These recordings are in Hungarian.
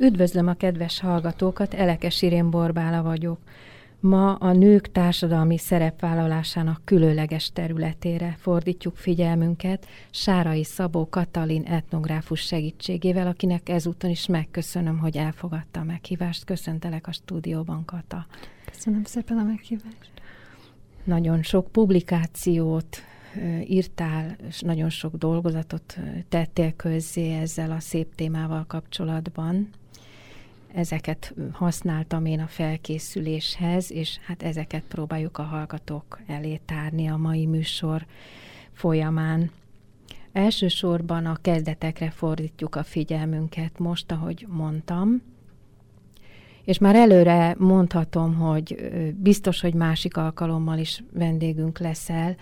Üdvözlöm a kedves hallgatókat, Elekes Irén Borbála vagyok. Ma a nők társadalmi szerepvállalásának különleges területére fordítjuk figyelmünket Sárai Szabó Katalin etnográfus segítségével, akinek ezúton is megköszönöm, hogy elfogadta a meghívást. Köszöntelek a stúdióban, Kata. Köszönöm szépen a meghívást. Nagyon sok publikációt írtál, és nagyon sok dolgozatot tettél közzé ezzel a szép témával kapcsolatban ezeket használtam én a felkészüléshez, és hát ezeket próbáljuk a hallgatók elé tárni a mai műsor folyamán. Elsősorban a kezdetekre fordítjuk a figyelmünket most, ahogy mondtam, és már előre mondhatom, hogy biztos, hogy másik alkalommal is vendégünk leszel,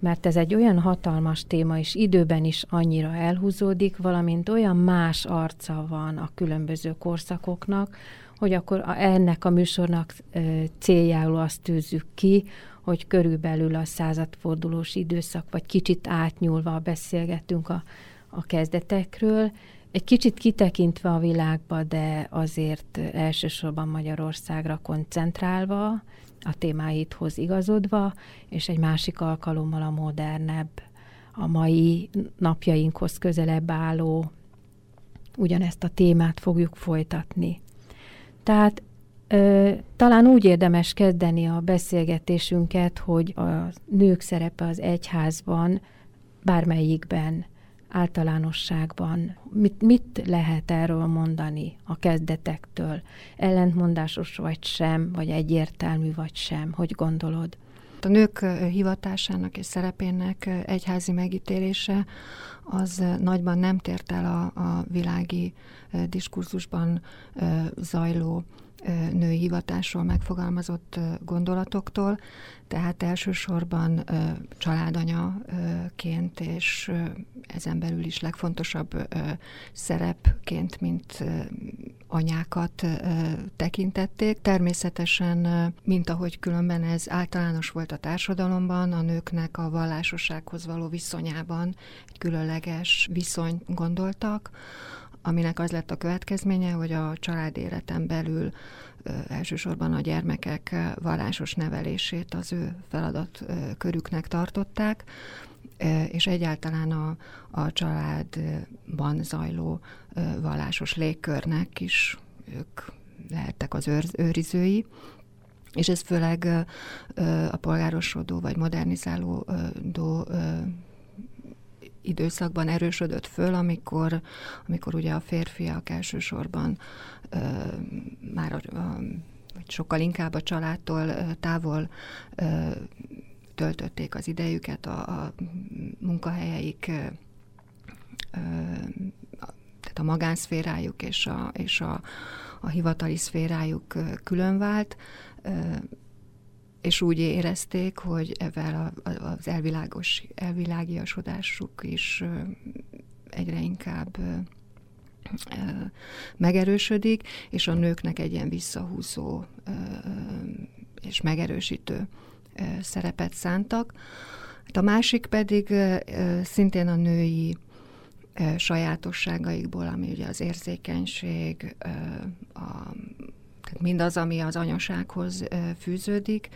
mert ez egy olyan hatalmas téma, és időben is annyira elhúzódik, valamint olyan más arca van a különböző korszakoknak, hogy akkor ennek a műsornak céljául azt tűzzük ki, hogy körülbelül a századfordulós időszak, vagy kicsit átnyúlva beszélgetünk a, a kezdetekről, egy kicsit kitekintve a világba, de azért elsősorban Magyarországra koncentrálva, a témáithoz igazodva, és egy másik alkalommal a modernebb, a mai napjainkhoz közelebb álló ugyanezt a témát fogjuk folytatni. Tehát ö, talán úgy érdemes kezdeni a beszélgetésünket, hogy a nők szerepe az egyházban bármelyikben általánosságban mit, mit lehet erről mondani a kezdetektől? Ellentmondásos vagy sem, vagy egyértelmű vagy sem? Hogy gondolod? A nők hivatásának és szerepének egyházi megítélése az nagyban nem tért el a, a világi diskurzusban zajló női hivatásról megfogalmazott gondolatoktól, tehát elsősorban családanyaként és ezen belül is legfontosabb szerepként, mint anyákat tekintették. Természetesen, mint ahogy különben ez általános volt a társadalomban, a nőknek a vallásossághoz való viszonyában egy különleges viszonyt gondoltak, aminek az lett a következménye, hogy a család életen belül elsősorban a gyermekek vallásos nevelését az ő feladat körüknek tartották, és egyáltalán a, a családban zajló vallásos légkörnek is ők lehettek az őr, őrizői, és ez főleg a polgárosodó vagy modernizálódó időszakban erősödött föl, amikor, amikor ugye a férfiak elsősorban ö, már a, a, sokkal inkább a családtól távol ö, töltötték az idejüket, a, a munkahelyeik, ö, tehát a magánszférájuk és a, és a, a hivatali szférájuk külön vált, és úgy érezték, hogy ezzel az elvilágos, elvilágiasodásuk is egyre inkább megerősödik, és a nőknek egy ilyen visszahúzó és megerősítő szerepet szántak. Hát a másik pedig szintén a női sajátosságaikból, ami ugye az érzékenység, a tehát mindaz, ami az anyasághoz fűződik,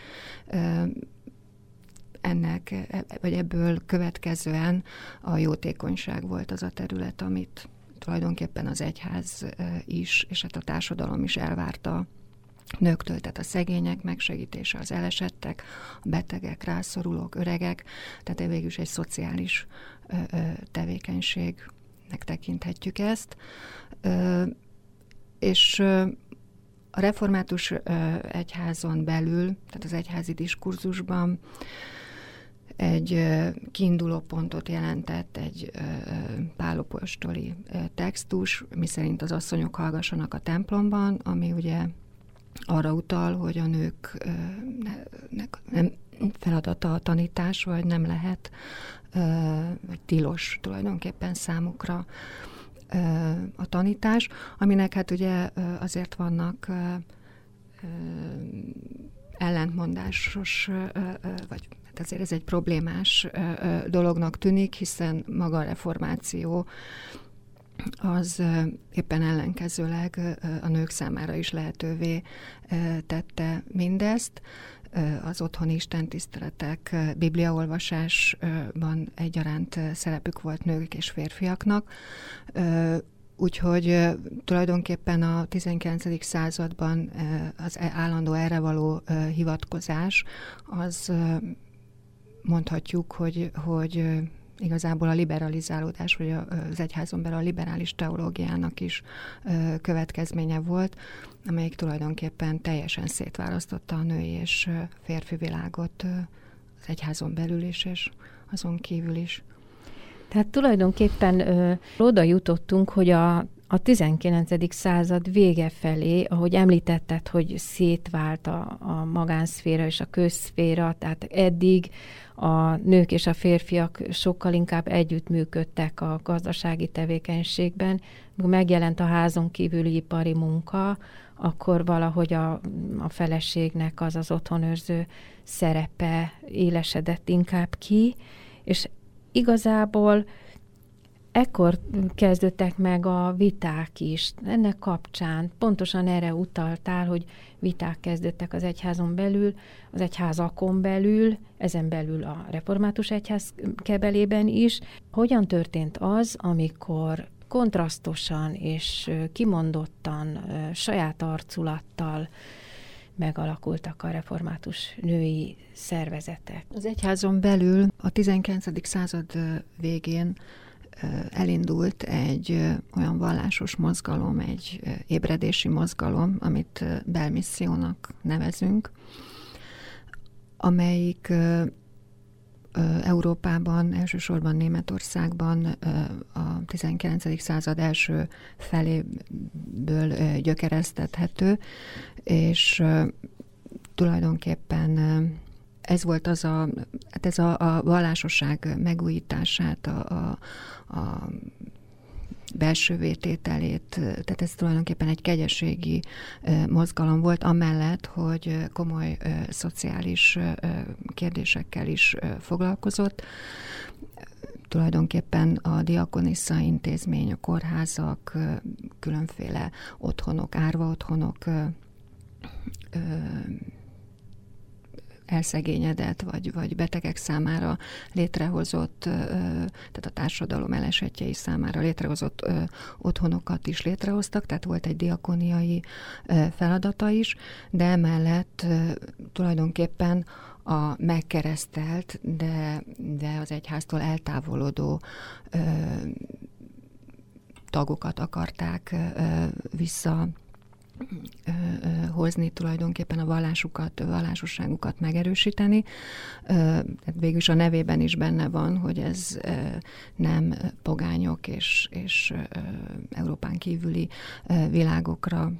ennek, e, vagy ebből következően a jótékonyság volt az a terület, amit tulajdonképpen az egyház is, és hát a társadalom is elvárta nőktől, tehát a szegények megsegítése, az elesettek, a betegek, rászorulók, öregek, tehát végül is egy szociális tevékenységnek tekinthetjük ezt. És a református egyházon belül, tehát az egyházi diskurzusban egy kiinduló pontot jelentett egy pálopostoli textus, miszerint az asszonyok hallgassanak a templomban, ami ugye arra utal, hogy a nők nem feladata a tanítás, vagy nem lehet, vagy tilos tulajdonképpen számukra a tanítás, aminek hát ugye azért vannak ellentmondásos, vagy hát azért ez egy problémás dolognak tűnik, hiszen maga a reformáció az éppen ellenkezőleg a nők számára is lehetővé tette mindezt. Az otthoni istentiszteletek, bibliaolvasásban egyaránt szerepük volt nők és férfiaknak. Úgyhogy tulajdonképpen a 19. században az e, állandó erre való hivatkozás, az mondhatjuk, hogy, hogy igazából a liberalizálódás, vagy az egyházon belül a liberális teológiának is következménye volt, amelyik tulajdonképpen teljesen szétválasztotta a női és férfi világot az egyházon belül is, és azon kívül is. Tehát tulajdonképpen ö, oda jutottunk, hogy a, a 19. század vége felé, ahogy említetted, hogy szétvált a, a magánszféra és a közszféra, tehát eddig a nők és a férfiak sokkal inkább együttműködtek a gazdasági tevékenységben. Megjelent a házon kívüli ipari munka, akkor valahogy a, a feleségnek az az otthonőrző szerepe élesedett inkább ki, és igazából ekkor kezdődtek meg a viták is. Ennek kapcsán pontosan erre utaltál, hogy viták kezdődtek az egyházon belül, az egyházakon belül, ezen belül a református egyház kebelében is. Hogyan történt az, amikor kontrasztosan és kimondottan, saját arculattal megalakultak a református női szervezetek. Az egyházon belül a 19. század végén elindult egy olyan vallásos mozgalom, egy ébredési mozgalom, amit belmissziónak nevezünk, amelyik Európában, elsősorban Németországban a 19. század első feléből gyökereztethető, és tulajdonképpen ez volt az a, hát ez a, a vallásosság megújítását, a, a, a belső vétételét, tehát ez tulajdonképpen egy kegyességi mozgalom volt, amellett, hogy komoly szociális kérdésekkel is foglalkozott. Tulajdonképpen a diakonissa intézmény, a kórházak, különféle otthonok, árva otthonok elszegényedett, vagy, vagy betegek számára létrehozott, tehát a társadalom elesetjei számára létrehozott otthonokat is létrehoztak, tehát volt egy diakoniai feladata is, de emellett tulajdonképpen a megkeresztelt, de, de az egyháztól eltávolodó tagokat akarták ö, vissza hozni tulajdonképpen a vallásukat, vallásosságukat megerősíteni. Tehát végülis a nevében is benne van, hogy ez nem pogányok és, és Európán kívüli világokra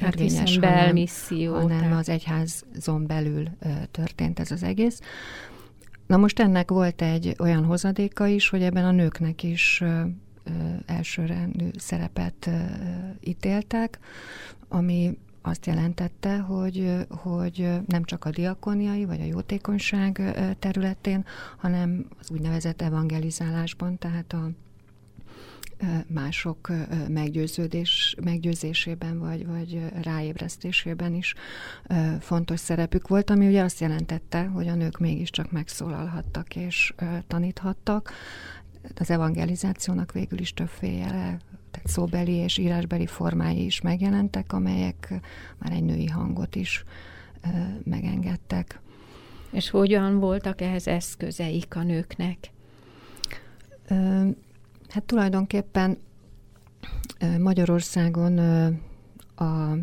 hát érvényes, hanem, hanem az egyházon belül történt ez az egész. Na most ennek volt egy olyan hozadéka is, hogy ebben a nőknek is elsőrendű szerepet ítéltek, ami azt jelentette, hogy, hogy nem csak a diakoniai vagy a jótékonyság területén, hanem az úgynevezett evangelizálásban, tehát a mások meggyőződés, meggyőzésében vagy, vagy ráébresztésében is fontos szerepük volt, ami ugye azt jelentette, hogy a nők mégiscsak megszólalhattak és taníthattak, az evangelizációnak végül is többféle, tehát szóbeli és írásbeli formái is megjelentek, amelyek már egy női hangot is ö, megengedtek. És hogyan voltak ehhez eszközeik a nőknek? Ö, hát tulajdonképpen Magyarországon a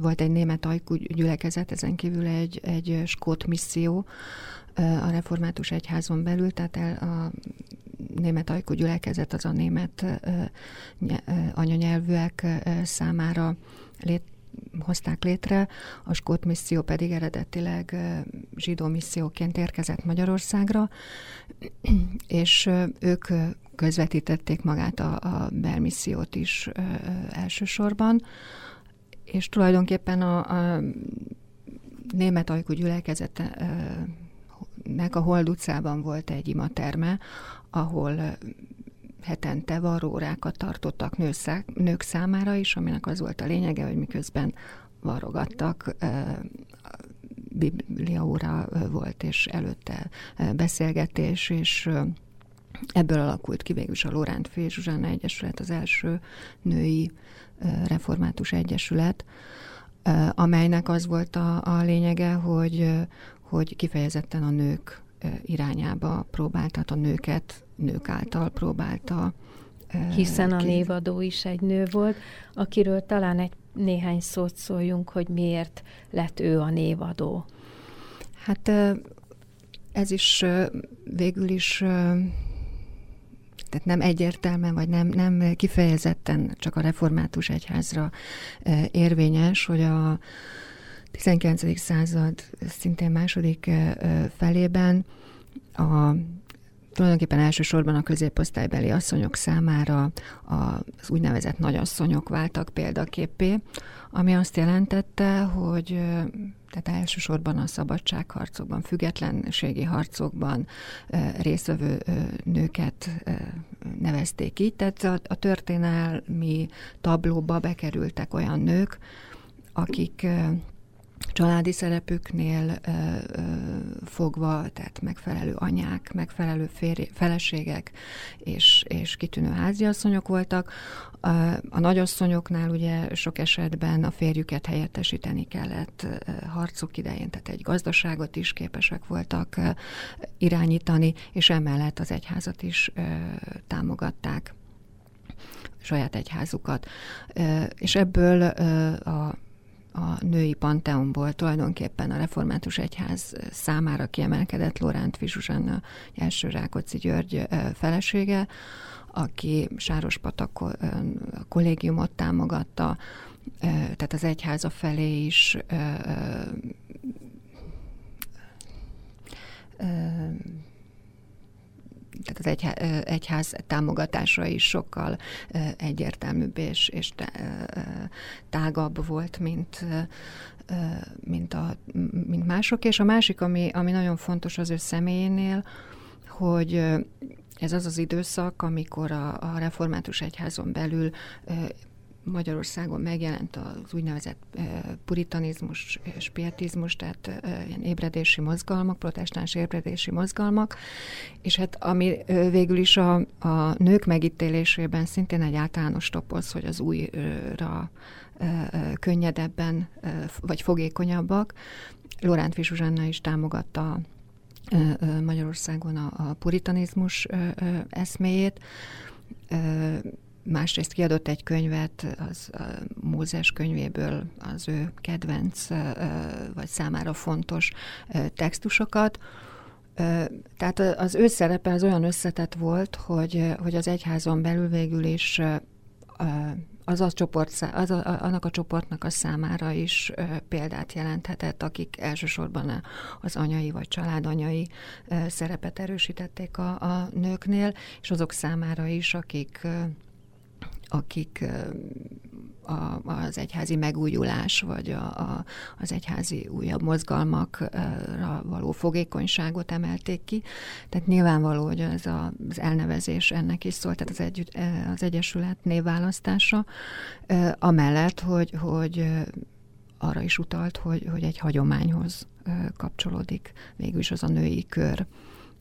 volt egy német ajkú gyülekezet, ezen kívül egy, egy skót misszió, a református egyházon belül, tehát el a német ajkú gyülekezet az a német anyanyelvűek számára lét, hozták létre, a skót misszió pedig eredetileg zsidó misszióként érkezett Magyarországra, és ők közvetítették magát a, a belmissziót is elsősorban, és tulajdonképpen a, a német ajkú gyülekezetnek a Hold utcában volt egy imaterme, ahol hetente varrórákat tartottak nők számára is, aminek az volt a lényege, hogy miközben varrogattak, bibliaóra volt, és előtte beszélgetés, és ebből alakult ki végül is a Lóránt Fé Egyesület, az első női református egyesület, amelynek az volt a, a lényege, hogy, hogy kifejezetten a nők irányába próbálta, a nőket nők által próbálta hiszen a névadó is egy nő volt, akiről talán egy néhány szót szóljunk, hogy miért lett ő a névadó. Hát ez is végül is tehát nem egyértelműen, vagy nem, nem kifejezetten csak a református egyházra érvényes, hogy a 19. század szintén második felében a tulajdonképpen elsősorban a középosztálybeli asszonyok számára az úgynevezett nagyasszonyok váltak példaképé, ami azt jelentette, hogy tehát elsősorban a szabadságharcokban, függetlenségi harcokban résztvevő nőket nevezték így, tehát a történelmi tablóba bekerültek olyan nők, akik családi szerepüknél ö, ö, fogva, tehát megfelelő anyák, megfelelő férj, feleségek és, és kitűnő háziasszonyok voltak. A, a nagyasszonyoknál ugye sok esetben a férjüket helyettesíteni kellett harcok idején, tehát egy gazdaságot is képesek voltak irányítani, és emellett az egyházat is ö, támogatták saját egyházukat. És ebből a a női panteonból tulajdonképpen a református egyház számára kiemelkedett Loránt Fizsuzsanna első Rákóczi György felesége, aki Sárospatak kollégiumot támogatta, tehát az egyháza felé is tehát az egyház, egyház támogatása is sokkal egyértelműbb és, és tágabb volt, mint, mint, a, mint mások. És a másik, ami, ami nagyon fontos az ő személyénél, hogy ez az az időszak, amikor a, a református egyházon belül Magyarországon megjelent az úgynevezett puritanizmus és pietizmus, tehát ilyen ébredési mozgalmak, protestáns ébredési mozgalmak, és hát ami végül is a, a nők megítélésében szintén egy általános topoz, hogy az újra könnyedebben vagy fogékonyabbak. Loránt Fisuzsanna is támogatta Magyarországon a, puritanizmus eszméjét másrészt kiadott egy könyvet, az a Mózes könyvéből az ő kedvenc, vagy számára fontos textusokat, tehát az ő szerepe az olyan összetett volt, hogy, hogy az egyházon belül végül is az a csoport, az a, annak a csoportnak a számára is példát jelenthetett, akik elsősorban az anyai vagy családanyai szerepet erősítették a, a nőknél, és azok számára is, akik akik a, az egyházi megújulás, vagy a, a, az egyházi újabb mozgalmakra való fogékonyságot emelték ki. Tehát nyilvánvaló, hogy ez a, az elnevezés ennek is szólt, tehát az, együtt, az Egyesület névválasztása, amellett, hogy, hogy arra is utalt, hogy, hogy egy hagyományhoz kapcsolódik végül is az a női kör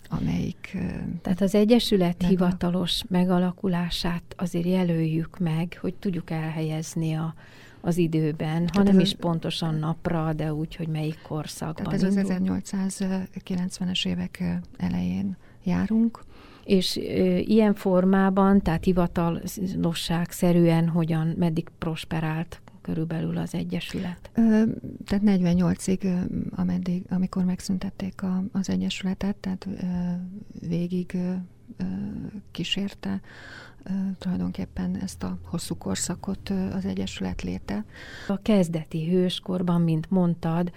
amelyik... Tehát az Egyesület meg hivatalos megalakulását azért jelöljük meg, hogy tudjuk elhelyezni a, az időben, hanem is pontosan napra, de úgy, hogy melyik korszakban. Tehát ez indul. az 1890-es évek elején járunk. És ö, ilyen formában, tehát hivatalosság szerűen hogyan, meddig prosperált körülbelül az Egyesület? Tehát 48-ig, ameddig, amikor megszüntették a, az Egyesületet, tehát végig kísérte tulajdonképpen ezt a hosszú korszakot az Egyesület léte. A kezdeti hőskorban, mint mondtad,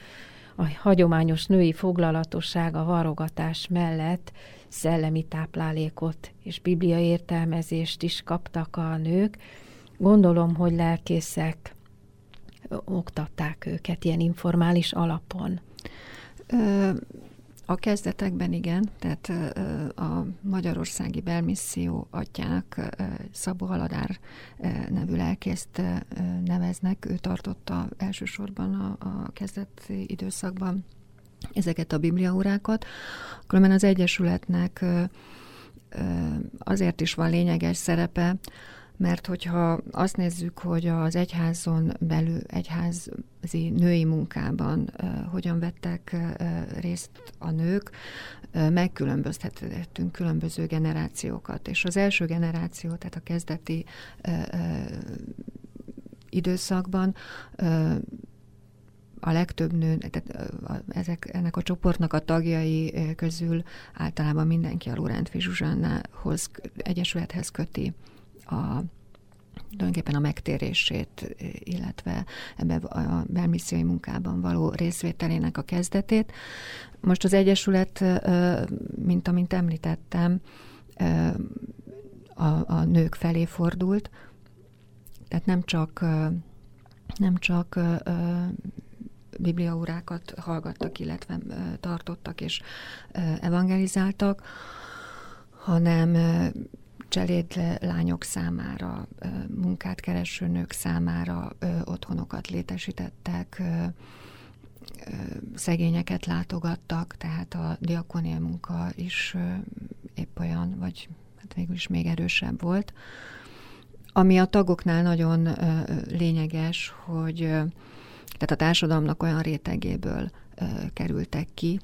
a hagyományos női foglalatosság a varogatás mellett szellemi táplálékot és biblia értelmezést is kaptak a nők. Gondolom, hogy lelkészek oktatták őket ilyen informális alapon. A kezdetekben igen, tehát a Magyarországi Belmisszió atyák Szabó Haladár nevű lelkészt neveznek, ő tartotta elsősorban a, a kezdeti időszakban ezeket a bibliaórákat. Különben az Egyesületnek azért is van lényeges szerepe, mert hogyha azt nézzük, hogy az egyházon belül, egyházi női munkában hogyan vettek részt a nők, megkülönböztethetünk különböző generációkat. És az első generáció, tehát a kezdeti időszakban a legtöbb nő, tehát ezek, ennek a csoportnak a tagjai közül általában mindenki a Lórántfi Zsuzsannához, egyesülethez köti a tulajdonképpen a megtérését, illetve ebbe a belmissziói munkában való részvételének a kezdetét. Most az Egyesület, mint amint említettem, a, a nők felé fordult, tehát nem csak, nem csak bibliaórákat hallgattak, illetve tartottak és evangelizáltak, hanem cseléd lányok számára, munkát kereső nők számára otthonokat létesítettek, szegényeket látogattak, tehát a diakonia munka is épp olyan, vagy hát végül is még erősebb volt. Ami a tagoknál nagyon lényeges, hogy tehát a társadalomnak olyan rétegéből kerültek ki,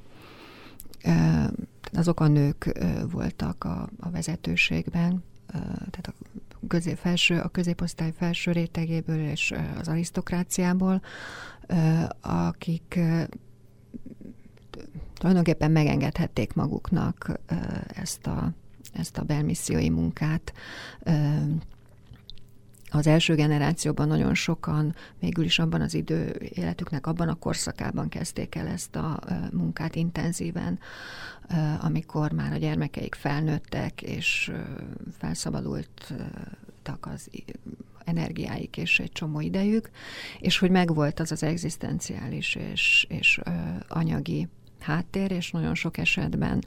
azok a nők voltak a, a vezetőségben, tehát a, közé, felső, a középosztály felső rétegéből és az arisztokráciából, akik tulajdonképpen megengedhették maguknak ezt a, ezt a belmissziói munkát, az első generációban nagyon sokan végül is abban az idő életüknek, abban a korszakában kezdték el ezt a munkát intenzíven, amikor már a gyermekeik felnőttek, és felszabadultak az energiáik és egy csomó idejük, és hogy megvolt az az egzisztenciális és, és anyagi háttér, és nagyon sok esetben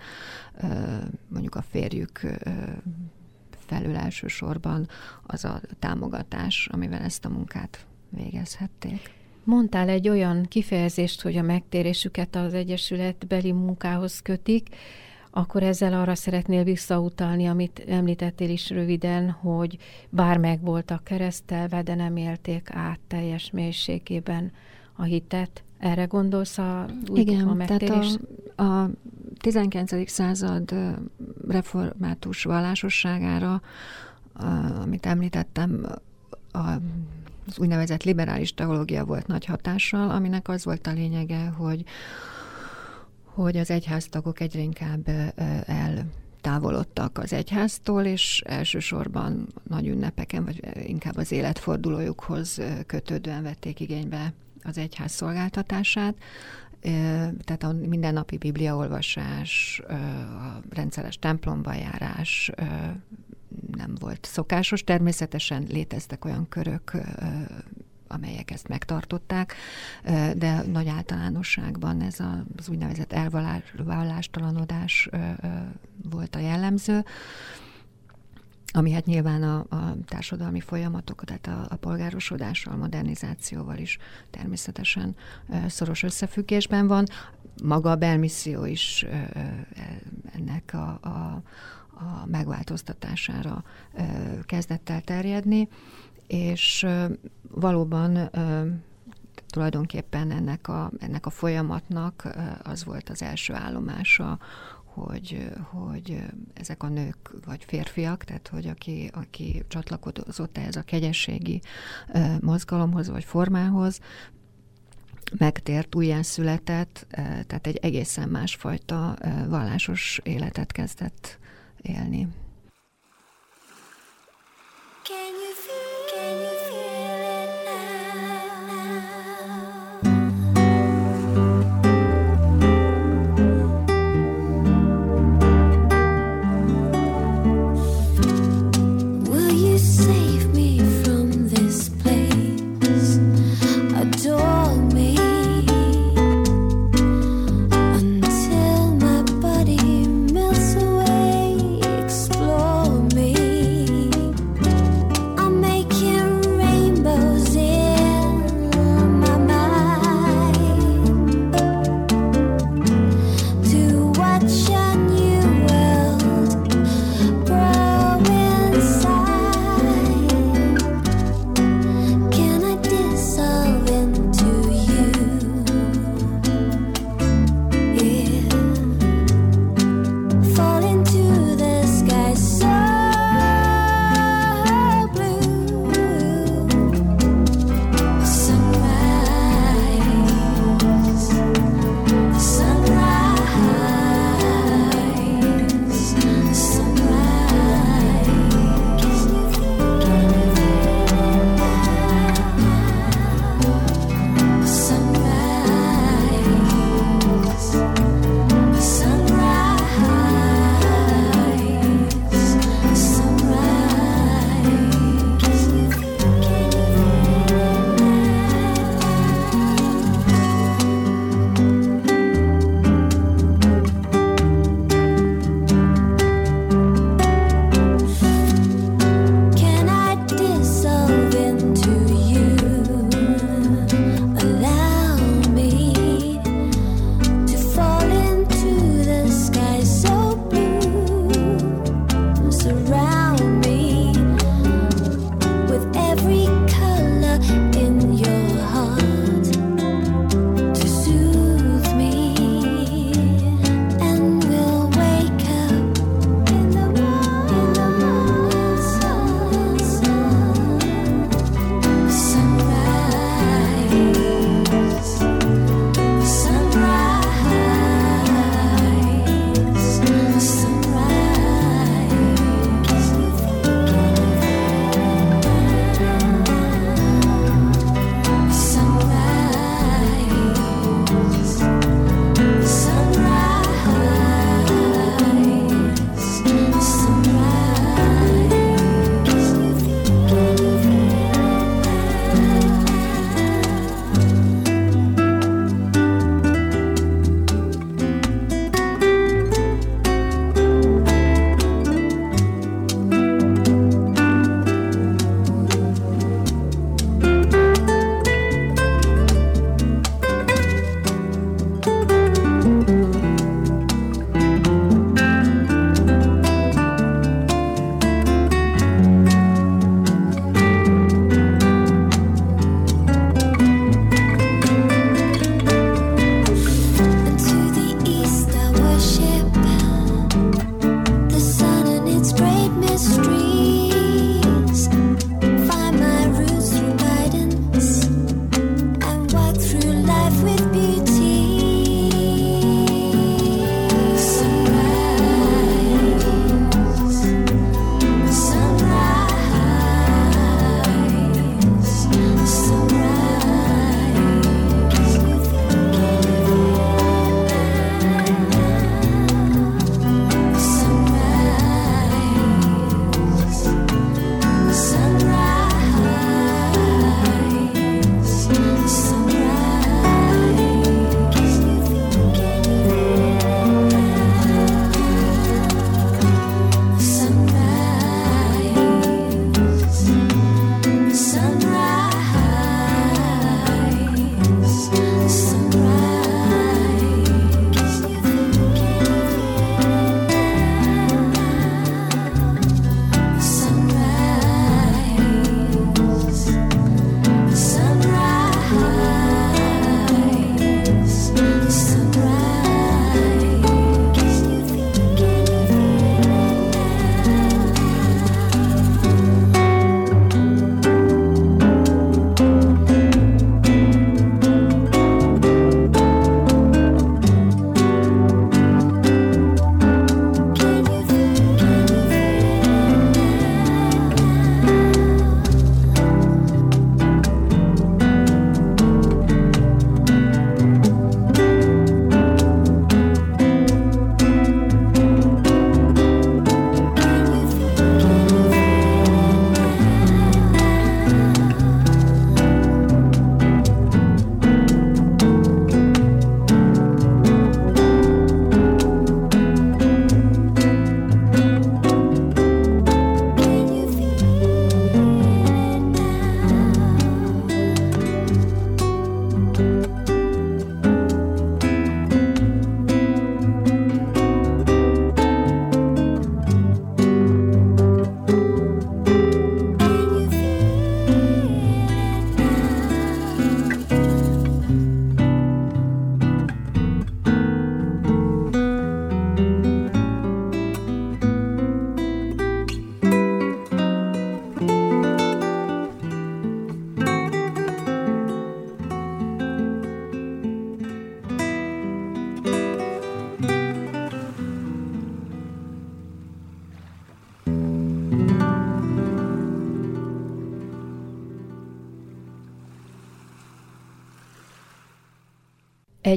mondjuk a férjük felül elsősorban az a támogatás, amivel ezt a munkát végezhették. Mondtál egy olyan kifejezést, hogy a megtérésüket az Egyesületbeli munkához kötik, akkor ezzel arra szeretnél visszautalni, amit említettél is röviden, hogy bár meg voltak keresztelve, de nem élték át teljes mélységében a hitet. Erre gondolsz a, Igen, a megtérés? Tehát a, a 19. század református vallásosságára, amit említettem, a, az úgynevezett liberális teológia volt nagy hatással, aminek az volt a lényege, hogy, hogy az egyháztagok egyre inkább el távolodtak az egyháztól, és elsősorban nagy ünnepeken, vagy inkább az életfordulójukhoz kötődően vették igénybe az egyház szolgáltatását, tehát a mindennapi bibliaolvasás, a rendszeres templomba járás nem volt szokásos. Természetesen léteztek olyan körök, amelyek ezt megtartották, de nagy általánosságban ez az úgynevezett elvallástalanodás volt a jellemző ami hát nyilván a, a társadalmi folyamatok, tehát a, a polgárosodással, modernizációval is természetesen szoros összefüggésben van. Maga a belmisszió is ennek a, a, a megváltoztatására kezdett el terjedni, és valóban tulajdonképpen ennek a, ennek a folyamatnak az volt az első állomása, hogy, hogy ezek a nők vagy férfiak, tehát hogy aki, aki csatlakozott ehhez a kegyességi mozgalomhoz vagy formához, megtért, újjászületett, tehát egy egészen másfajta vallásos életet kezdett élni.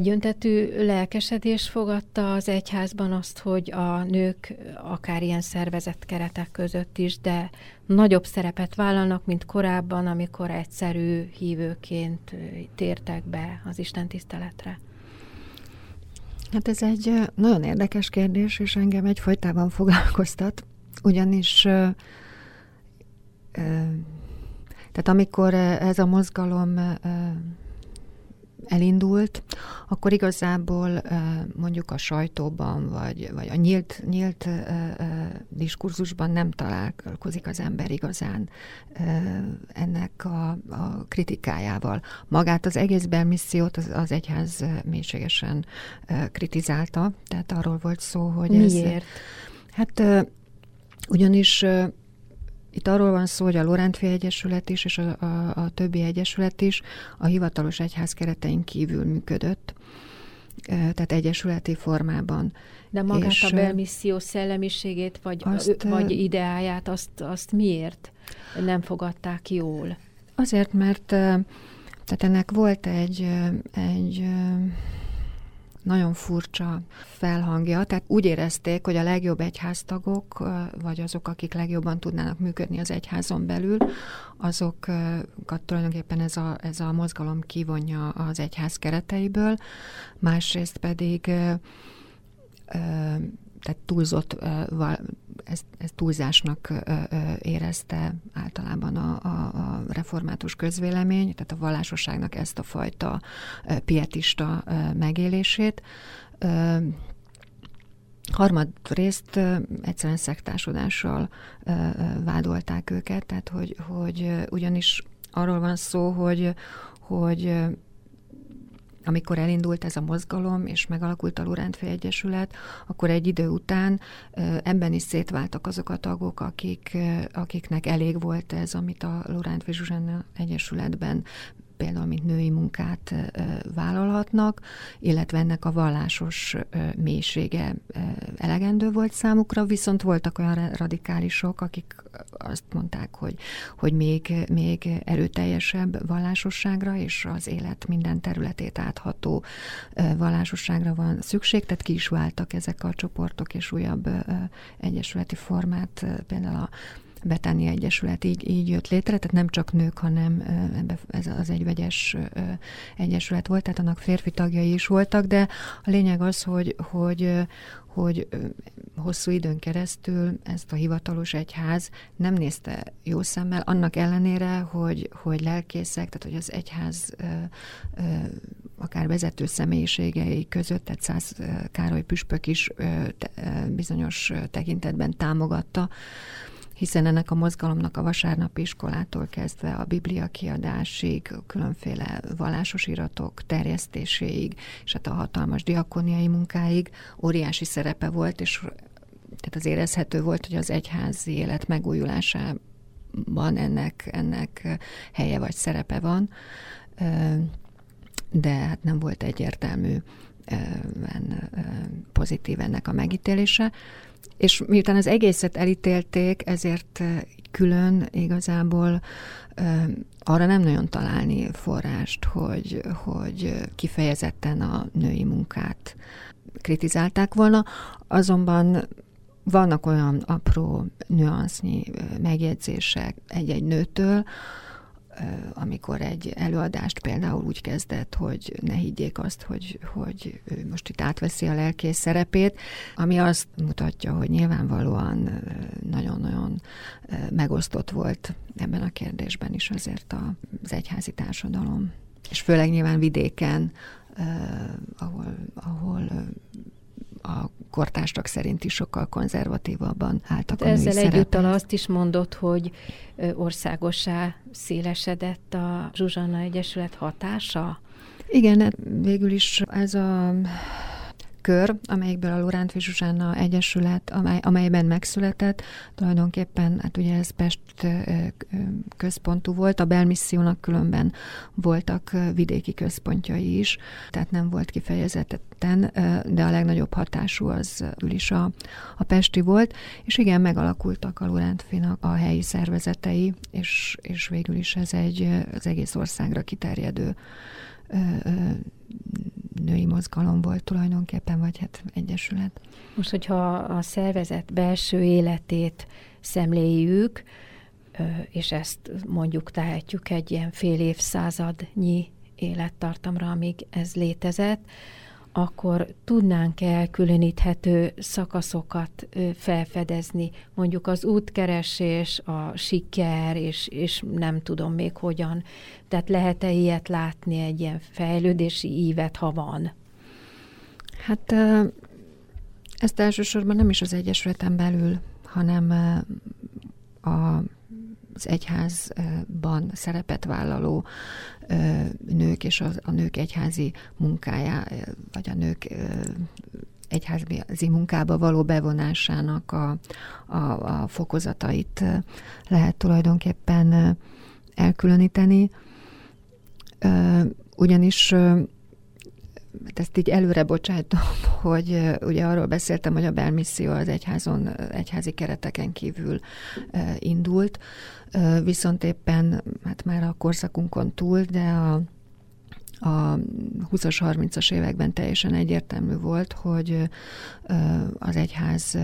Egyöntetű lelkesedés fogadta az egyházban azt, hogy a nők akár ilyen szervezett keretek között is, de nagyobb szerepet vállalnak, mint korábban, amikor egyszerű hívőként tértek be az Isten tiszteletre. Hát ez egy nagyon érdekes kérdés, és engem egyfolytában foglalkoztat, ugyanis tehát amikor ez a mozgalom elindult, akkor igazából mondjuk a sajtóban, vagy, vagy a nyílt, nyílt diskurzusban nem találkozik az ember igazán ennek a, a kritikájával. Magát az egész belmissziót az, az egyház mélységesen kritizálta, tehát arról volt szó, hogy Miért? ez... Hát ugyanis itt arról van szó, hogy a Lorántfi Egyesület is, és a, a, a többi egyesület is a hivatalos egyház keretein kívül működött, tehát egyesületi formában. De magát és a belmisszió szellemiségét, vagy, azt, vagy ideáját, azt, azt miért nem fogadták jól? Azért, mert tehát ennek volt egy, egy nagyon furcsa felhangja, tehát úgy érezték, hogy a legjobb egyháztagok, vagy azok, akik legjobban tudnának működni az egyházon belül, azokat tulajdonképpen ez a, ez a mozgalom kivonja az egyház kereteiből, másrészt pedig tehát túlzott, ezt túlzásnak érezte általában a, a, a református közvélemény, tehát a vallásosságnak ezt a fajta pietista megélését. Harmadrészt egyszerűen szektásodással vádolták őket, tehát hogy, hogy ugyanis arról van szó, hogy, hogy amikor elindult ez a mozgalom, és megalakult a Lorántfi Egyesület, akkor egy idő után ebben is szétváltak azok a tagok, akik, akiknek elég volt ez, amit a Lorántfi Zsuzsanna Egyesületben például, mint női munkát vállalhatnak, illetve ennek a vallásos mélysége elegendő volt számukra, viszont voltak olyan radikálisok, akik azt mondták, hogy, hogy még, még erőteljesebb vallásosságra és az élet minden területét átható vallásosságra van szükség, tehát ki is váltak ezek a csoportok, és újabb egyesületi formát, például a Betánia Egyesület így, így jött létre, tehát nem csak nők, hanem ez az egy vegyes egyesület volt, tehát annak férfi tagjai is voltak, de a lényeg az, hogy, hogy, hogy hosszú időn keresztül ezt a hivatalos egyház nem nézte jó szemmel, annak ellenére, hogy, hogy lelkészek, tehát hogy az egyház akár vezető személyiségei között, tehát Száz Károly Püspök is bizonyos tekintetben támogatta hiszen ennek a mozgalomnak a vasárnapi iskolától kezdve a biblia kiadásig, különféle vallásos iratok terjesztéséig, és hát a hatalmas diakoniai munkáig óriási szerepe volt, és tehát az érezhető volt, hogy az egyházi élet megújulásában ennek, ennek helye vagy szerepe van, de hát nem volt egyértelmű pozitív ennek a megítélése. És miután az egészet elítélték, ezért külön igazából arra nem nagyon találni forrást, hogy, hogy kifejezetten a női munkát kritizálták volna, azonban vannak olyan apró nüansznyi megjegyzések egy-egy nőtől, amikor egy előadást például úgy kezdett, hogy ne higgyék azt, hogy, hogy ő most itt átveszi a lelkész szerepét, ami azt mutatja, hogy nyilvánvalóan nagyon-nagyon megosztott volt ebben a kérdésben is azért az egyházi társadalom. És főleg nyilván vidéken, ahol, ahol a kortársak szerint is sokkal konzervatívabban álltak a Ezzel egyúttal azt is mondott, hogy országosá szélesedett a Zsuzsanna Egyesület hatása? Igen, hát végül is ez a kör, amelyikből a Loránt Zsuzsána Egyesület, amely, amelyben megszületett, tulajdonképpen, hát ugye ez Pest központú volt, a belmissziónak különben voltak vidéki központjai is, tehát nem volt kifejezetten, de a legnagyobb hatású az is a, a Pesti volt, és igen, megalakultak a Lorántfinak a helyi szervezetei, és, és végül is ez egy az egész országra kiterjedő női mozgalom volt tulajdonképpen, vagy hát egyesület. Most, hogyha a szervezet belső életét szemléljük, és ezt mondjuk tehetjük egy ilyen fél évszázadnyi élettartamra, amíg ez létezett, akkor tudnánk elkülöníthető szakaszokat felfedezni, mondjuk az útkeresés, a siker, és, és nem tudom még hogyan. Tehát lehet-e ilyet látni, egy ilyen fejlődési ívet, ha van? Hát ezt elsősorban nem is az Egyesületen belül, hanem a az egyházban szerepet vállaló nők és a, a nők egyházi munkája, vagy a nők egyházi munkába való bevonásának a, a, a fokozatait lehet tulajdonképpen elkülöníteni. Ugyanis ezt így előre bocsátom, hogy ugye arról beszéltem, hogy a belmisszió az egyházon, egyházi kereteken kívül indult, viszont éppen hát már a korszakunkon túl, de a, a 20-as, 30-as években teljesen egyértelmű volt, hogy az egyház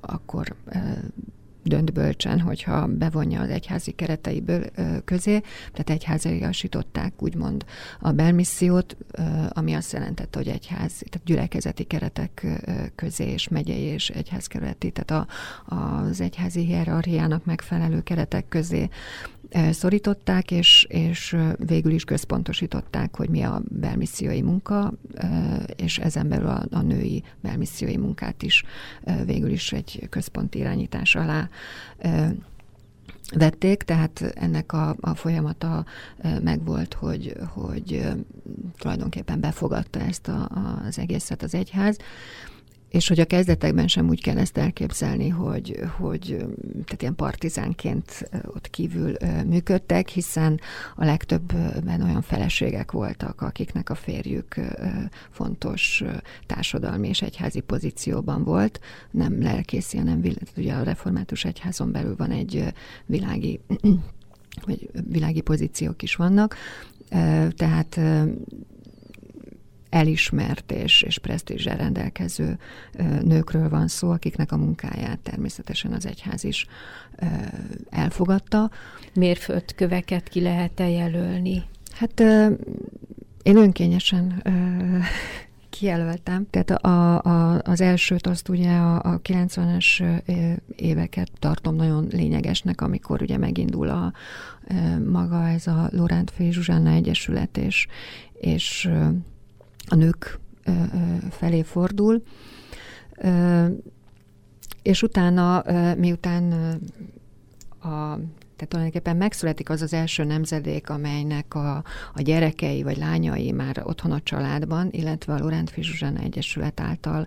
akkor dönt bölcsen, hogyha bevonja az egyházi kereteiből közé, tehát egyháziasították úgymond a belmissziót, ami azt jelentette, hogy egyház, tehát gyülekezeti keretek közé és megyei és egyházkerületi, tehát a, az egyházi hierarchiának megfelelő keretek közé szorították, és, és végül is központosították, hogy mi a belmissziói munka, és ezen belül a, a női belmissziói munkát is végül is egy központi irányítás alá vették, tehát ennek a, a folyamata megvolt, hogy, hogy tulajdonképpen befogadta ezt a, az egészet az egyház, és hogy a kezdetekben sem úgy kell ezt elképzelni, hogy, hogy tehát ilyen partizánként ott kívül működtek, hiszen a legtöbbben olyan feleségek voltak, akiknek a férjük fontos társadalmi és egyházi pozícióban volt, nem lelkészi, hanem ugye a református egyházon belül van egy világi vagy világi pozíciók is vannak, tehát elismert és, és presztízsel rendelkező nőkről van szó, akiknek a munkáját természetesen az egyház is elfogadta. Mérföldköveket ki lehet-e jelölni? Hát én önkényesen kijelöltem. Tehát a, a, az elsőt azt ugye a, a 90-es éveket tartom nagyon lényegesnek, amikor ugye megindul a maga ez a Loránt Fé Zsuzsanna Egyesület, és, és a nők felé fordul, és utána, miután a tehát tulajdonképpen megszületik az az első nemzedék, amelynek a, a gyerekei vagy lányai már otthon a családban, illetve a Lorent Fizsuzsana Egyesület által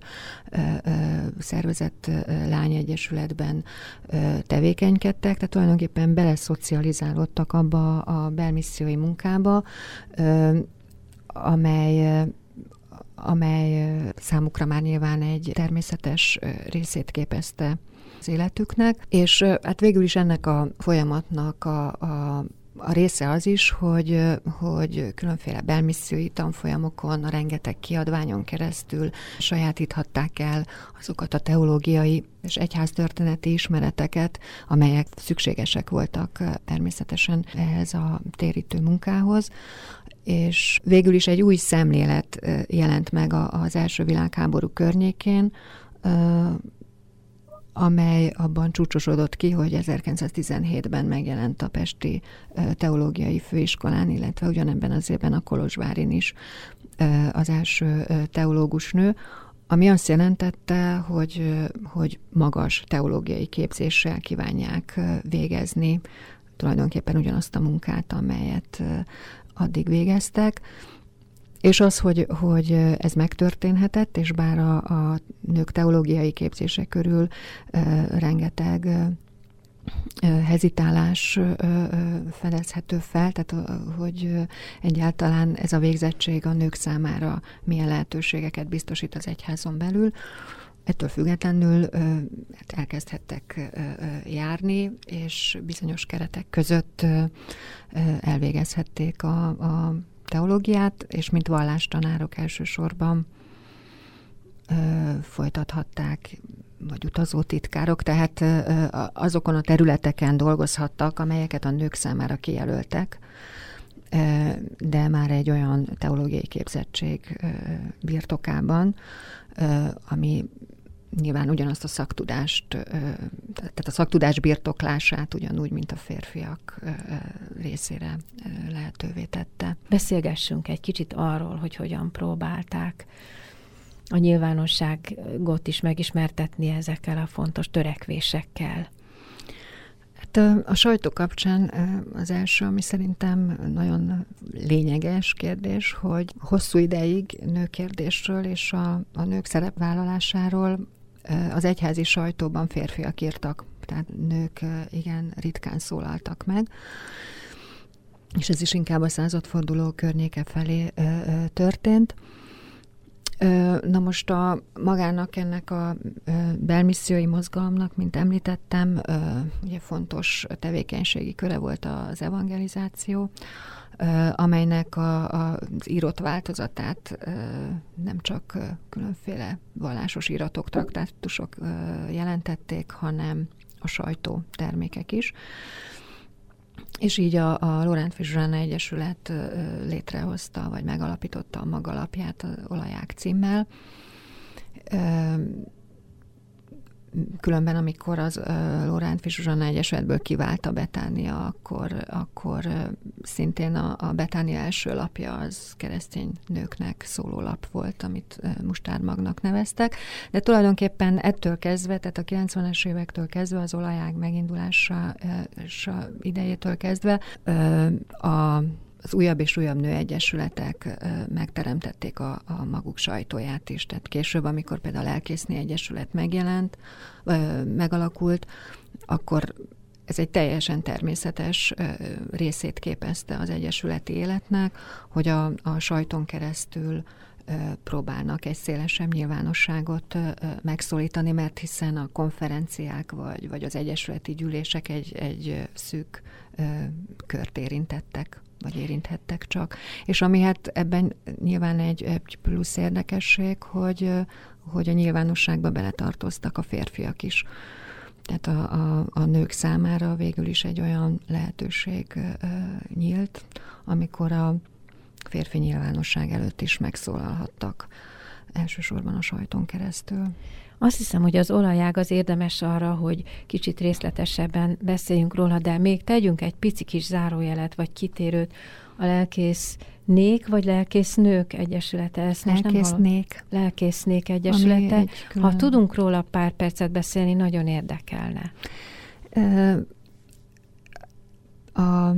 ö, ö, szervezett lányegyesületben ö, tevékenykedtek, tehát tulajdonképpen beleszocializálódtak abba a belmissziói munkába, ö, amely amely számukra már nyilván egy természetes részét képezte az életüknek, és hát végül is ennek a folyamatnak a, a a része az is, hogy, hogy különféle belmissziói tanfolyamokon, a rengeteg kiadványon keresztül sajátíthatták el azokat a teológiai és egyháztörténeti ismereteket, amelyek szükségesek voltak természetesen ehhez a térítő munkához, és végül is egy új szemlélet jelent meg az első világháború környékén, amely abban csúcsosodott ki, hogy 1917-ben megjelent a Pesti Teológiai Főiskolán, illetve ugyanebben az évben a Kolozsvárin is az első teológus nő, ami azt jelentette, hogy, hogy magas teológiai képzéssel kívánják végezni tulajdonképpen ugyanazt a munkát, amelyet addig végeztek. És az, hogy, hogy ez megtörténhetett, és bár a, a nők teológiai képzése körül rengeteg hezitálás fedezhető fel, tehát hogy egyáltalán ez a végzettség a nők számára milyen lehetőségeket biztosít az egyházon belül. Ettől függetlenül hát elkezdhettek járni, és bizonyos keretek között elvégezhették a, a teológiát, és mint vallástanárok elsősorban folytathatták, vagy utazó titkárok, tehát azokon a területeken dolgozhattak, amelyeket a nők számára kijelöltek, de már egy olyan teológiai képzettség birtokában, ami nyilván ugyanazt a szaktudást, tehát a szaktudás birtoklását ugyanúgy, mint a férfiak részére lehetővé tette. Beszélgessünk egy kicsit arról, hogy hogyan próbálták a nyilvánosságot is megismertetni ezekkel a fontos törekvésekkel. Hát a sajtó kapcsán az első, ami szerintem nagyon lényeges kérdés, hogy hosszú ideig nőkérdésről és a, a nők szerepvállalásáról az egyházi sajtóban férfiak írtak, tehát nők igen ritkán szólaltak meg és ez is inkább a századforduló környéke felé történt. Na most a magának ennek a belmissziói mozgalomnak, mint említettem, ugye fontos tevékenységi köre volt az evangelizáció, amelynek a, a, az írott változatát nem csak különféle vallásos iratok, traktátusok jelentették, hanem a sajtó termékek is. És így a, a Lorent Fizsrana Egyesület létrehozta, vagy megalapította a magalapját az Olaják címmel különben, amikor az uh, Lóránt Fisuzsanna Egyesületből kivált a Betánia, akkor, akkor uh, szintén a, a Betánia első lapja az keresztény nőknek szóló lap volt, amit uh, Mustármagnak neveztek, de tulajdonképpen ettől kezdve, tehát a 90-es évektől kezdve, az olajág megindulása uh, idejétől kezdve uh, a az újabb és újabb nőegyesületek megteremtették a, a maguk sajtóját is. Tehát később, amikor például a Lelkészni Egyesület megjelent, megalakult, akkor ez egy teljesen természetes részét képezte az egyesületi életnek, hogy a, a sajton keresztül próbálnak egy szélesebb nyilvánosságot megszólítani, mert hiszen a konferenciák vagy, vagy az egyesületi gyűlések egy, egy szűk kört érintettek vagy érinthettek csak. És ami hát ebben nyilván egy, egy plusz érdekesség, hogy, hogy a nyilvánosságba beletartoztak a férfiak is. Tehát a, a, a nők számára végül is egy olyan lehetőség uh, nyílt, amikor a férfi nyilvánosság előtt is megszólalhattak, elsősorban a sajton keresztül. Azt hiszem, hogy az olajág az érdemes arra, hogy kicsit részletesebben beszéljünk róla, de még tegyünk egy pici kis zárójelet, vagy kitérőt a lelkész Nék vagy lelkésznők egyesülete? Ezt most lelkésznék. Nem lelkésznék egyesülete. Ha tudunk róla pár percet beszélni, nagyon érdekelne. A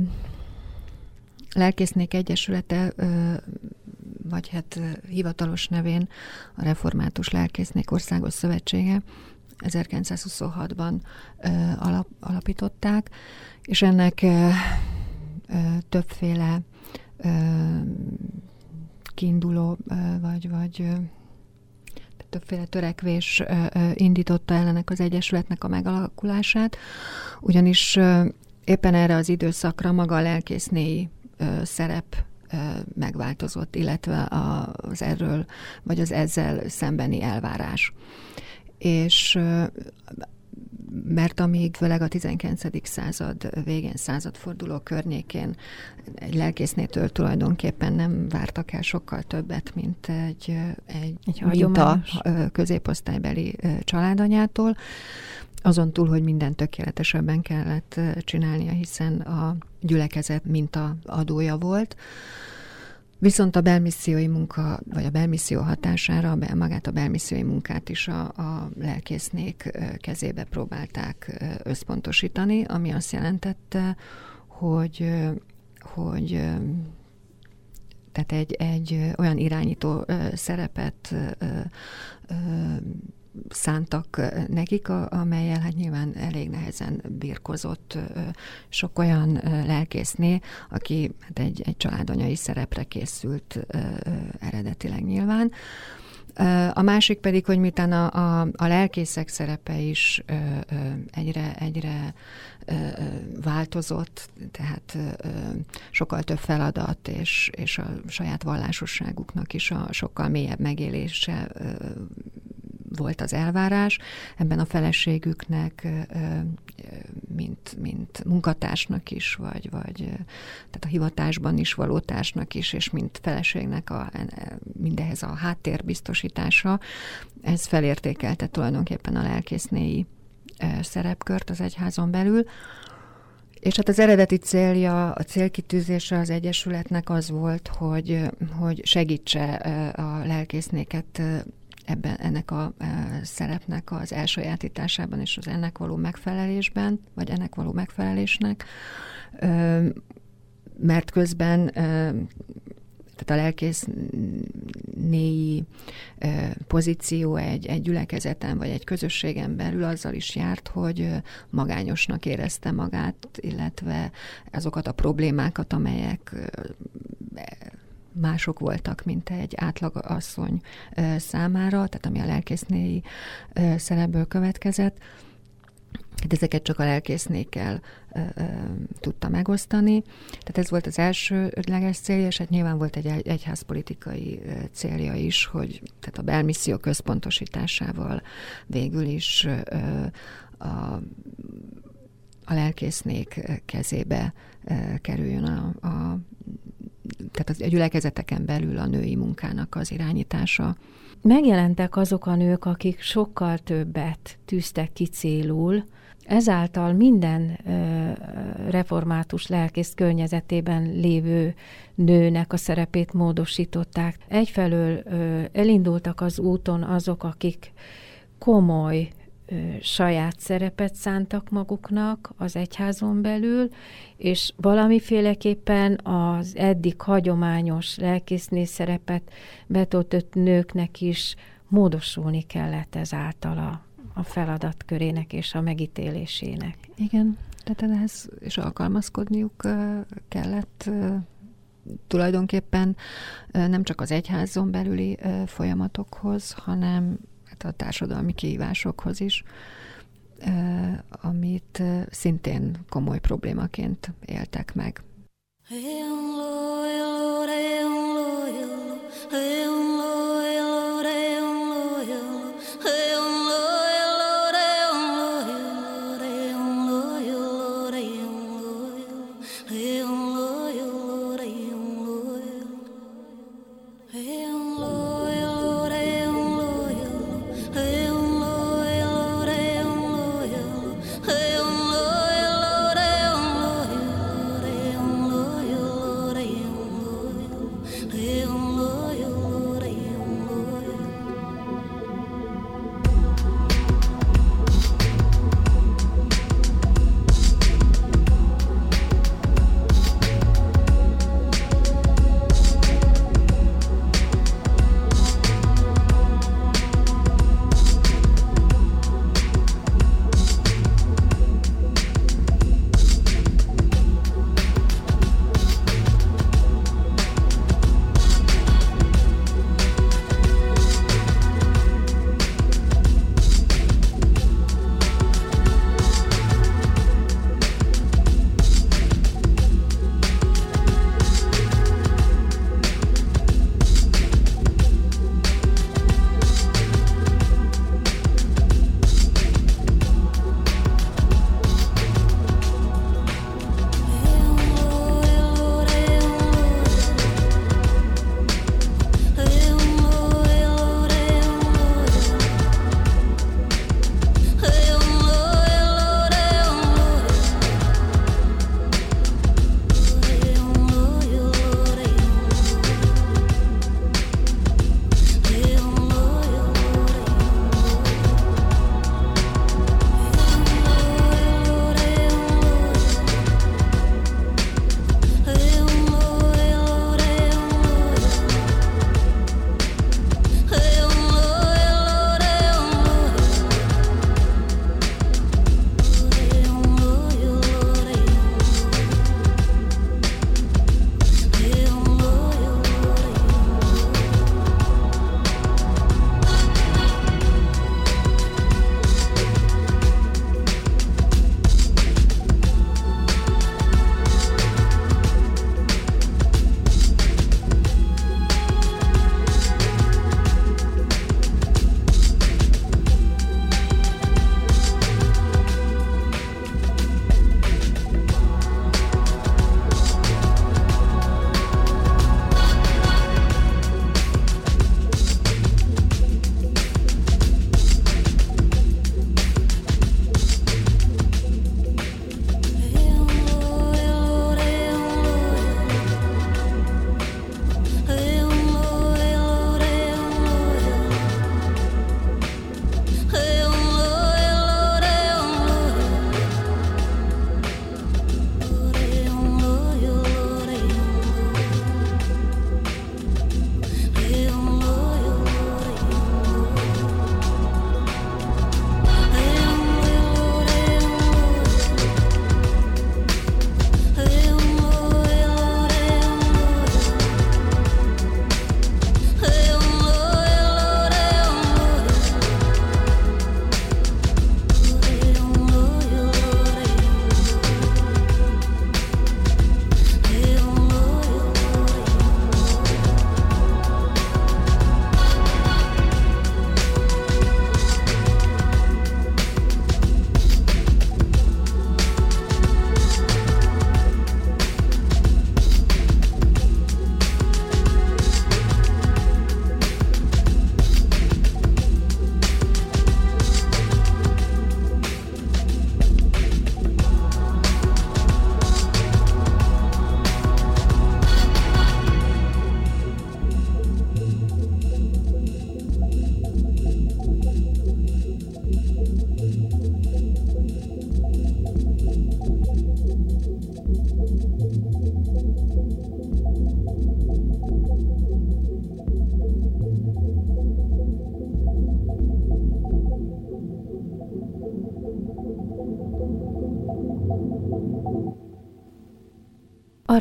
lelkésznék egyesülete vagy hát hivatalos nevén a Református Lelkésznék Országos Szövetsége 1926-ban alap, alapították, és ennek ö, ö, többféle ö, kiinduló vagy, vagy többféle törekvés indította ellenek az Egyesületnek a megalakulását, ugyanis éppen erre az időszakra maga a lelkésznéi szerep megváltozott, illetve az erről, vagy az ezzel szembeni elvárás. És mert amíg főleg a 19. század végén, századforduló környékén egy lelkésznétől tulajdonképpen nem vártak el sokkal többet, mint egy, egy, egy minta középosztálybeli családanyától. Azon túl, hogy minden tökéletesebben kellett csinálnia, hiszen a gyülekezet minta adója volt. Viszont a belmissziói munka, vagy a belmisszió hatására magát a belmissziói munkát is a, a lelkésznék kezébe próbálták összpontosítani, ami azt jelentette, hogy, hogy tehát egy, egy olyan irányító szerepet szántak nekik, amelyel hát nyilván elég nehezen birkozott sok olyan lelkészné, aki hát egy, egy családanyai szerepre készült eredetileg nyilván. A másik pedig, hogy miután a, a, a lelkészek szerepe is ö, ö, egyre, egyre ö, változott, tehát ö, sokkal több feladat, és, és a saját vallásosságuknak is a sokkal mélyebb megélése ö, volt az elvárás. Ebben a feleségüknek, mint, mint munkatársnak is, vagy, vagy tehát a hivatásban is való társnak is, és mint feleségnek a, mindehez a háttérbiztosítása, ez felértékelte tulajdonképpen a lelkésznéi szerepkört az egyházon belül. És hát az eredeti célja, a célkitűzése az Egyesületnek az volt, hogy, hogy segítse a lelkésznéket ebben ennek a e, szerepnek az elsajátításában és az ennek való megfelelésben, vagy ennek való megfelelésnek, mert közben tehát a lelkész néi e, pozíció egy, egy gyülekezeten vagy egy közösségen belül azzal is járt, hogy magányosnak érezte magát, illetve azokat a problémákat, amelyek mások voltak, mint egy átlag asszony számára, tehát ami a lelkésznéi szerepből következett. Hát ezeket csak a lelkésznékkel tudta megosztani. Tehát ez volt az első leges célja, és hát nyilván volt egy egyházpolitikai célja is, hogy tehát a belmisszió központosításával végül is ö, a, a lelkésznék kezébe kerüljön a, a tehát a gyülekezeteken belül a női munkának az irányítása. Megjelentek azok a nők, akik sokkal többet tűztek ki célul, ezáltal minden református lelkész környezetében lévő nőnek a szerepét módosították. Egyfelől elindultak az úton azok, akik komoly saját szerepet szántak maguknak az egyházon belül, és valamiféleképpen az eddig hagyományos lelkésznész szerepet betöltött nőknek is módosulni kellett ezáltal a, a feladatkörének és a megítélésének. Igen, tehát ehhez is alkalmazkodniuk kellett tulajdonképpen nem csak az egyházon belüli folyamatokhoz, hanem a társadalmi kihívásokhoz is, amit szintén komoly problémaként éltek meg. Hey,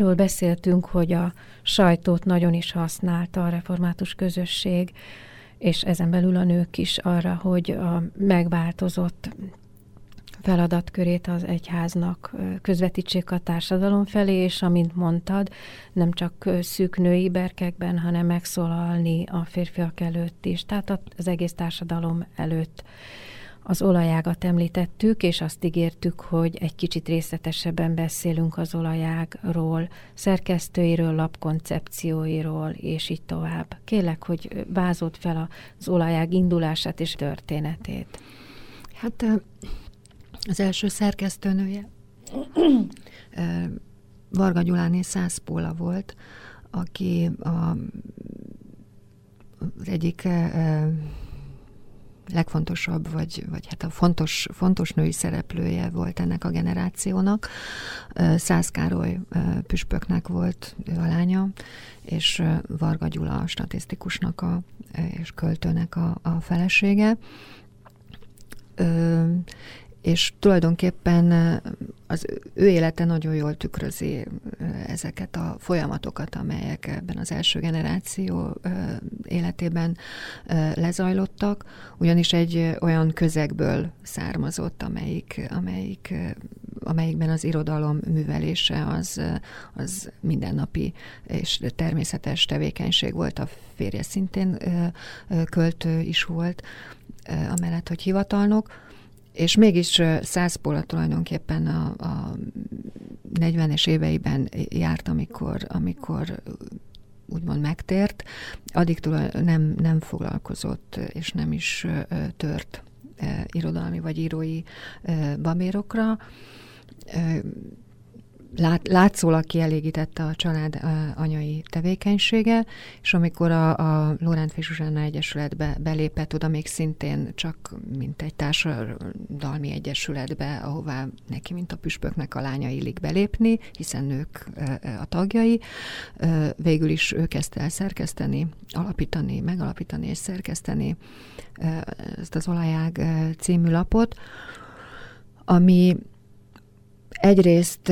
Arról beszéltünk, hogy a sajtót nagyon is használta a református közösség, és ezen belül a nők is arra, hogy a megváltozott feladatkörét az egyháznak közvetítsék a társadalom felé, és amint mondtad, nem csak szűk női berkekben, hanem megszólalni a férfiak előtt is, tehát az egész társadalom előtt. Az olajágat említettük, és azt ígértük, hogy egy kicsit részletesebben beszélünk az olajágról, szerkesztőiről, lapkoncepcióiról, és így tovább. Kélek, hogy vázolt fel az olajág indulását és történetét. Hát az első szerkesztőnője Varga Gyuláné Szászpóla volt, aki a, az egyik legfontosabb, vagy, vagy hát a fontos, fontos női szereplője volt ennek a generációnak. Szász Károly püspöknek volt ő a lánya, és Varga Gyula a statisztikusnak a, és költőnek a, a felesége és tulajdonképpen az ő élete nagyon jól tükrözi ezeket a folyamatokat, amelyek ebben az első generáció életében lezajlottak, ugyanis egy olyan közegből származott, amelyik, amelyik, amelyikben az irodalom művelése az, az mindennapi és természetes tevékenység volt, a férje szintén költő is volt, amellett, hogy hivatalnok, és mégis Szászpóla tulajdonképpen a, a 40-es éveiben járt, amikor, amikor úgymond megtért, addig nem, nem foglalkozott, és nem is tört irodalmi vagy írói babérokra lát, látszólag kielégítette a család anyai tevékenysége, és amikor a, a Lorent Zsuzsanna Egyesületbe belépett, oda még szintén csak mint egy társadalmi egyesületbe, ahová neki, mint a püspöknek a lánya illik belépni, hiszen nők a tagjai. Végül is ő kezdte el szerkeszteni, alapítani, megalapítani és szerkeszteni ezt az Olajág című lapot, ami Egyrészt,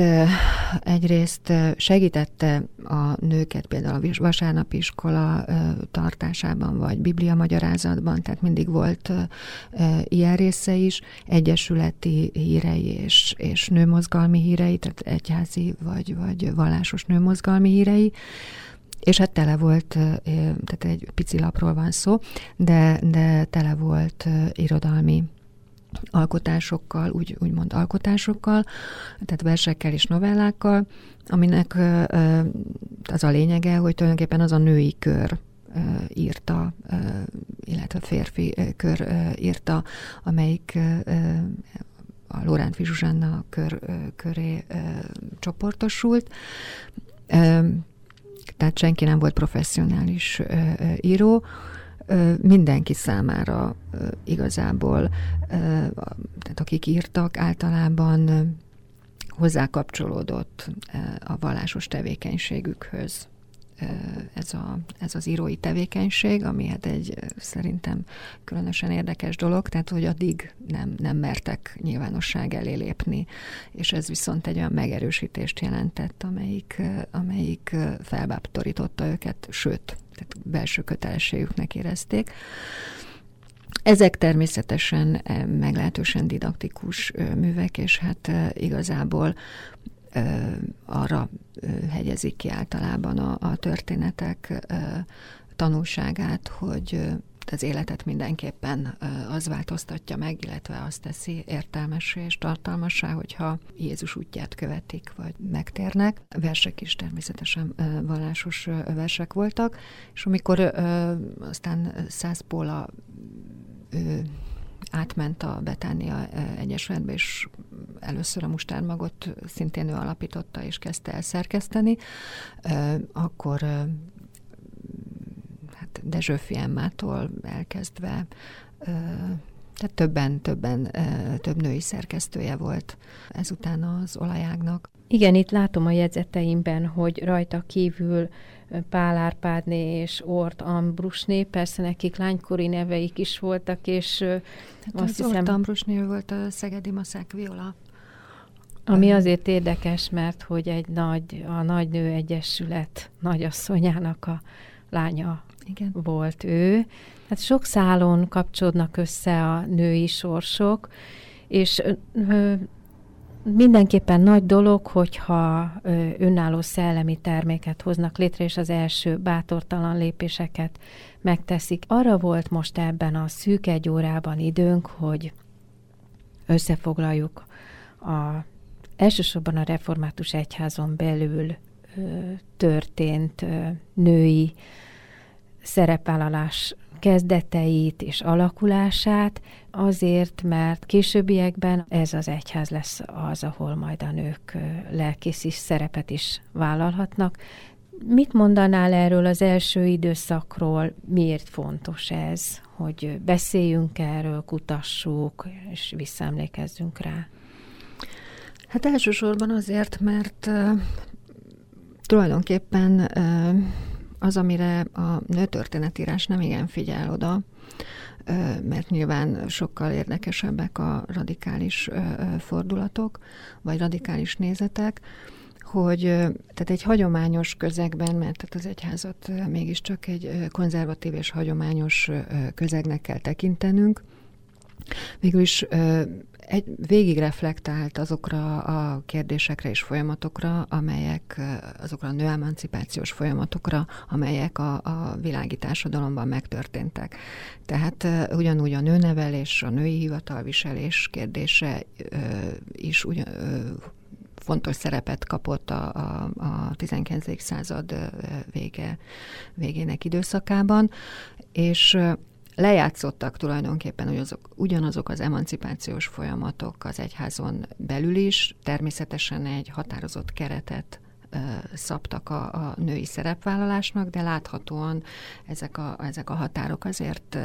egyrészt segítette a nőket például a vasárnapi iskola tartásában, vagy biblia magyarázatban, tehát mindig volt ilyen része is, egyesületi hírei és, és nőmozgalmi hírei, tehát egyházi vagy, vagy vallásos nőmozgalmi hírei, és hát tele volt, tehát egy pici lapról van szó, de, de tele volt irodalmi alkotásokkal, úgy, úgymond alkotásokkal, tehát versekkel és novellákkal, aminek az a lényege, hogy tulajdonképpen az a női kör írta, illetve férfi kör írta, amelyik a Lorán Fizsuzsanna kör, köré csoportosult. Tehát senki nem volt professzionális író, mindenki számára igazából, tehát akik írtak, általában hozzákapcsolódott a vallásos tevékenységükhöz ez, a, ez az írói tevékenység, ami hát egy szerintem különösen érdekes dolog, tehát hogy addig nem, nem mertek nyilvánosság elé lépni, és ez viszont egy olyan megerősítést jelentett, amelyik, amelyik felbátorította őket, sőt, tehát belső kötelességüknek érezték. Ezek természetesen meglehetősen didaktikus művek, és hát igazából arra hegyezik ki általában a, a történetek tanulságát, hogy az életet mindenképpen az változtatja meg, illetve azt teszi értelmessé és tartalmassá, hogyha Jézus útját követik, vagy megtérnek. Versek is természetesen vallásos versek voltak, és amikor aztán Szászpóla átment a Betánia Egyesületbe, és először a mustármagot szintén ő alapította és kezdte el szerkeszteni, akkor hát Dezsőfi Emmától elkezdve tehát többen, többen, több női szerkesztője volt ezután az olajágnak. Igen, itt látom a jegyzeteimben, hogy rajta kívül Pál Árpádné és Ort Ambrusné, persze nekik lánykori neveik is voltak, és hát azt az hiszem... Ort Ambrusné volt a Szegedi Maszák Viola Ami azért érdekes, mert hogy egy nagy, a Nagy Nő Egyesület nagyasszonyának a lánya Igen. volt ő. Hát sok szálon kapcsolódnak össze a női sorsok, és mindenképpen nagy dolog, hogyha önálló szellemi terméket hoznak létre, és az első bátortalan lépéseket megteszik. Arra volt most ebben a szűk egy órában időnk, hogy összefoglaljuk a, elsősorban a református egyházon belül ö, történt ö, női szerepvállalás kezdeteit és alakulását, azért, mert későbbiekben ez az egyház lesz az, ahol majd a nők is szerepet is vállalhatnak. Mit mondanál erről az első időszakról, miért fontos ez, hogy beszéljünk erről, kutassuk, és visszaemlékezzünk rá? Hát elsősorban azért, mert uh, tulajdonképpen az, amire a nőtörténetírás nem igen figyel oda, mert nyilván sokkal érdekesebbek a radikális fordulatok, vagy radikális nézetek, hogy tehát egy hagyományos közegben, mert tehát az egyházat mégiscsak egy konzervatív és hagyományos közegnek kell tekintenünk, végül is egy, végig reflektált azokra a kérdésekre és folyamatokra, amelyek, azokra a nőemancipációs folyamatokra, amelyek a, a világi társadalomban megtörténtek. Tehát ugyanúgy a nőnevelés, a női hivatalviselés kérdése is ugyan, fontos szerepet kapott a, a, a 19. század vége, végének időszakában, és lejátszottak tulajdonképpen ugyanazok, ugyanazok az emancipációs folyamatok az egyházon belül is, természetesen egy határozott keretet szabtak a, a női szerepvállalásnak, de láthatóan ezek a, ezek a határok azért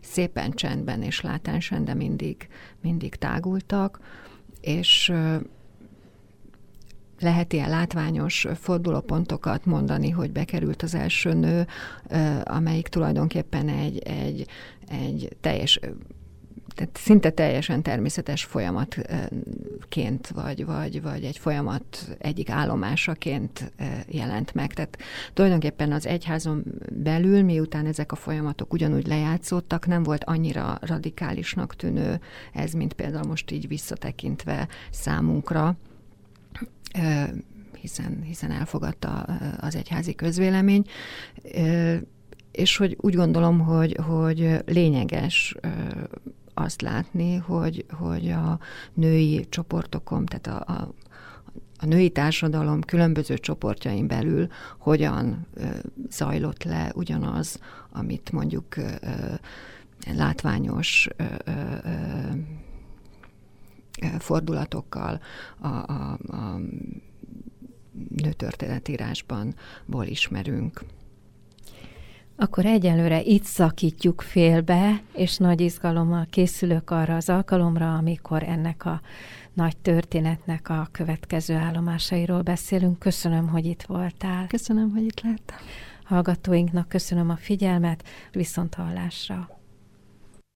szépen csendben és látánsen, de mindig, mindig tágultak, és lehet ilyen látványos fordulópontokat mondani, hogy bekerült az első nő, amelyik tulajdonképpen egy, egy, egy teljes tehát szinte teljesen természetes folyamatként, vagy, vagy, vagy egy folyamat egyik állomásaként jelent meg. Tehát tulajdonképpen az egyházon belül, miután ezek a folyamatok ugyanúgy lejátszódtak, nem volt annyira radikálisnak tűnő ez, mint például most így visszatekintve számunkra hiszen, hiszen elfogadta az egyházi közvélemény, és hogy úgy gondolom, hogy, hogy lényeges azt látni, hogy, hogy a női csoportokon, tehát a, a, a női társadalom különböző csoportjain belül hogyan zajlott le ugyanaz, amit mondjuk látványos fordulatokkal a, a, a nőtörténetírásban ból ismerünk. Akkor egyelőre itt szakítjuk félbe, és nagy izgalommal készülök arra az alkalomra, amikor ennek a nagy történetnek a következő állomásairól beszélünk. Köszönöm, hogy itt voltál. Köszönöm, hogy itt láttam. Hallgatóinknak köszönöm a figyelmet, viszont hallásra.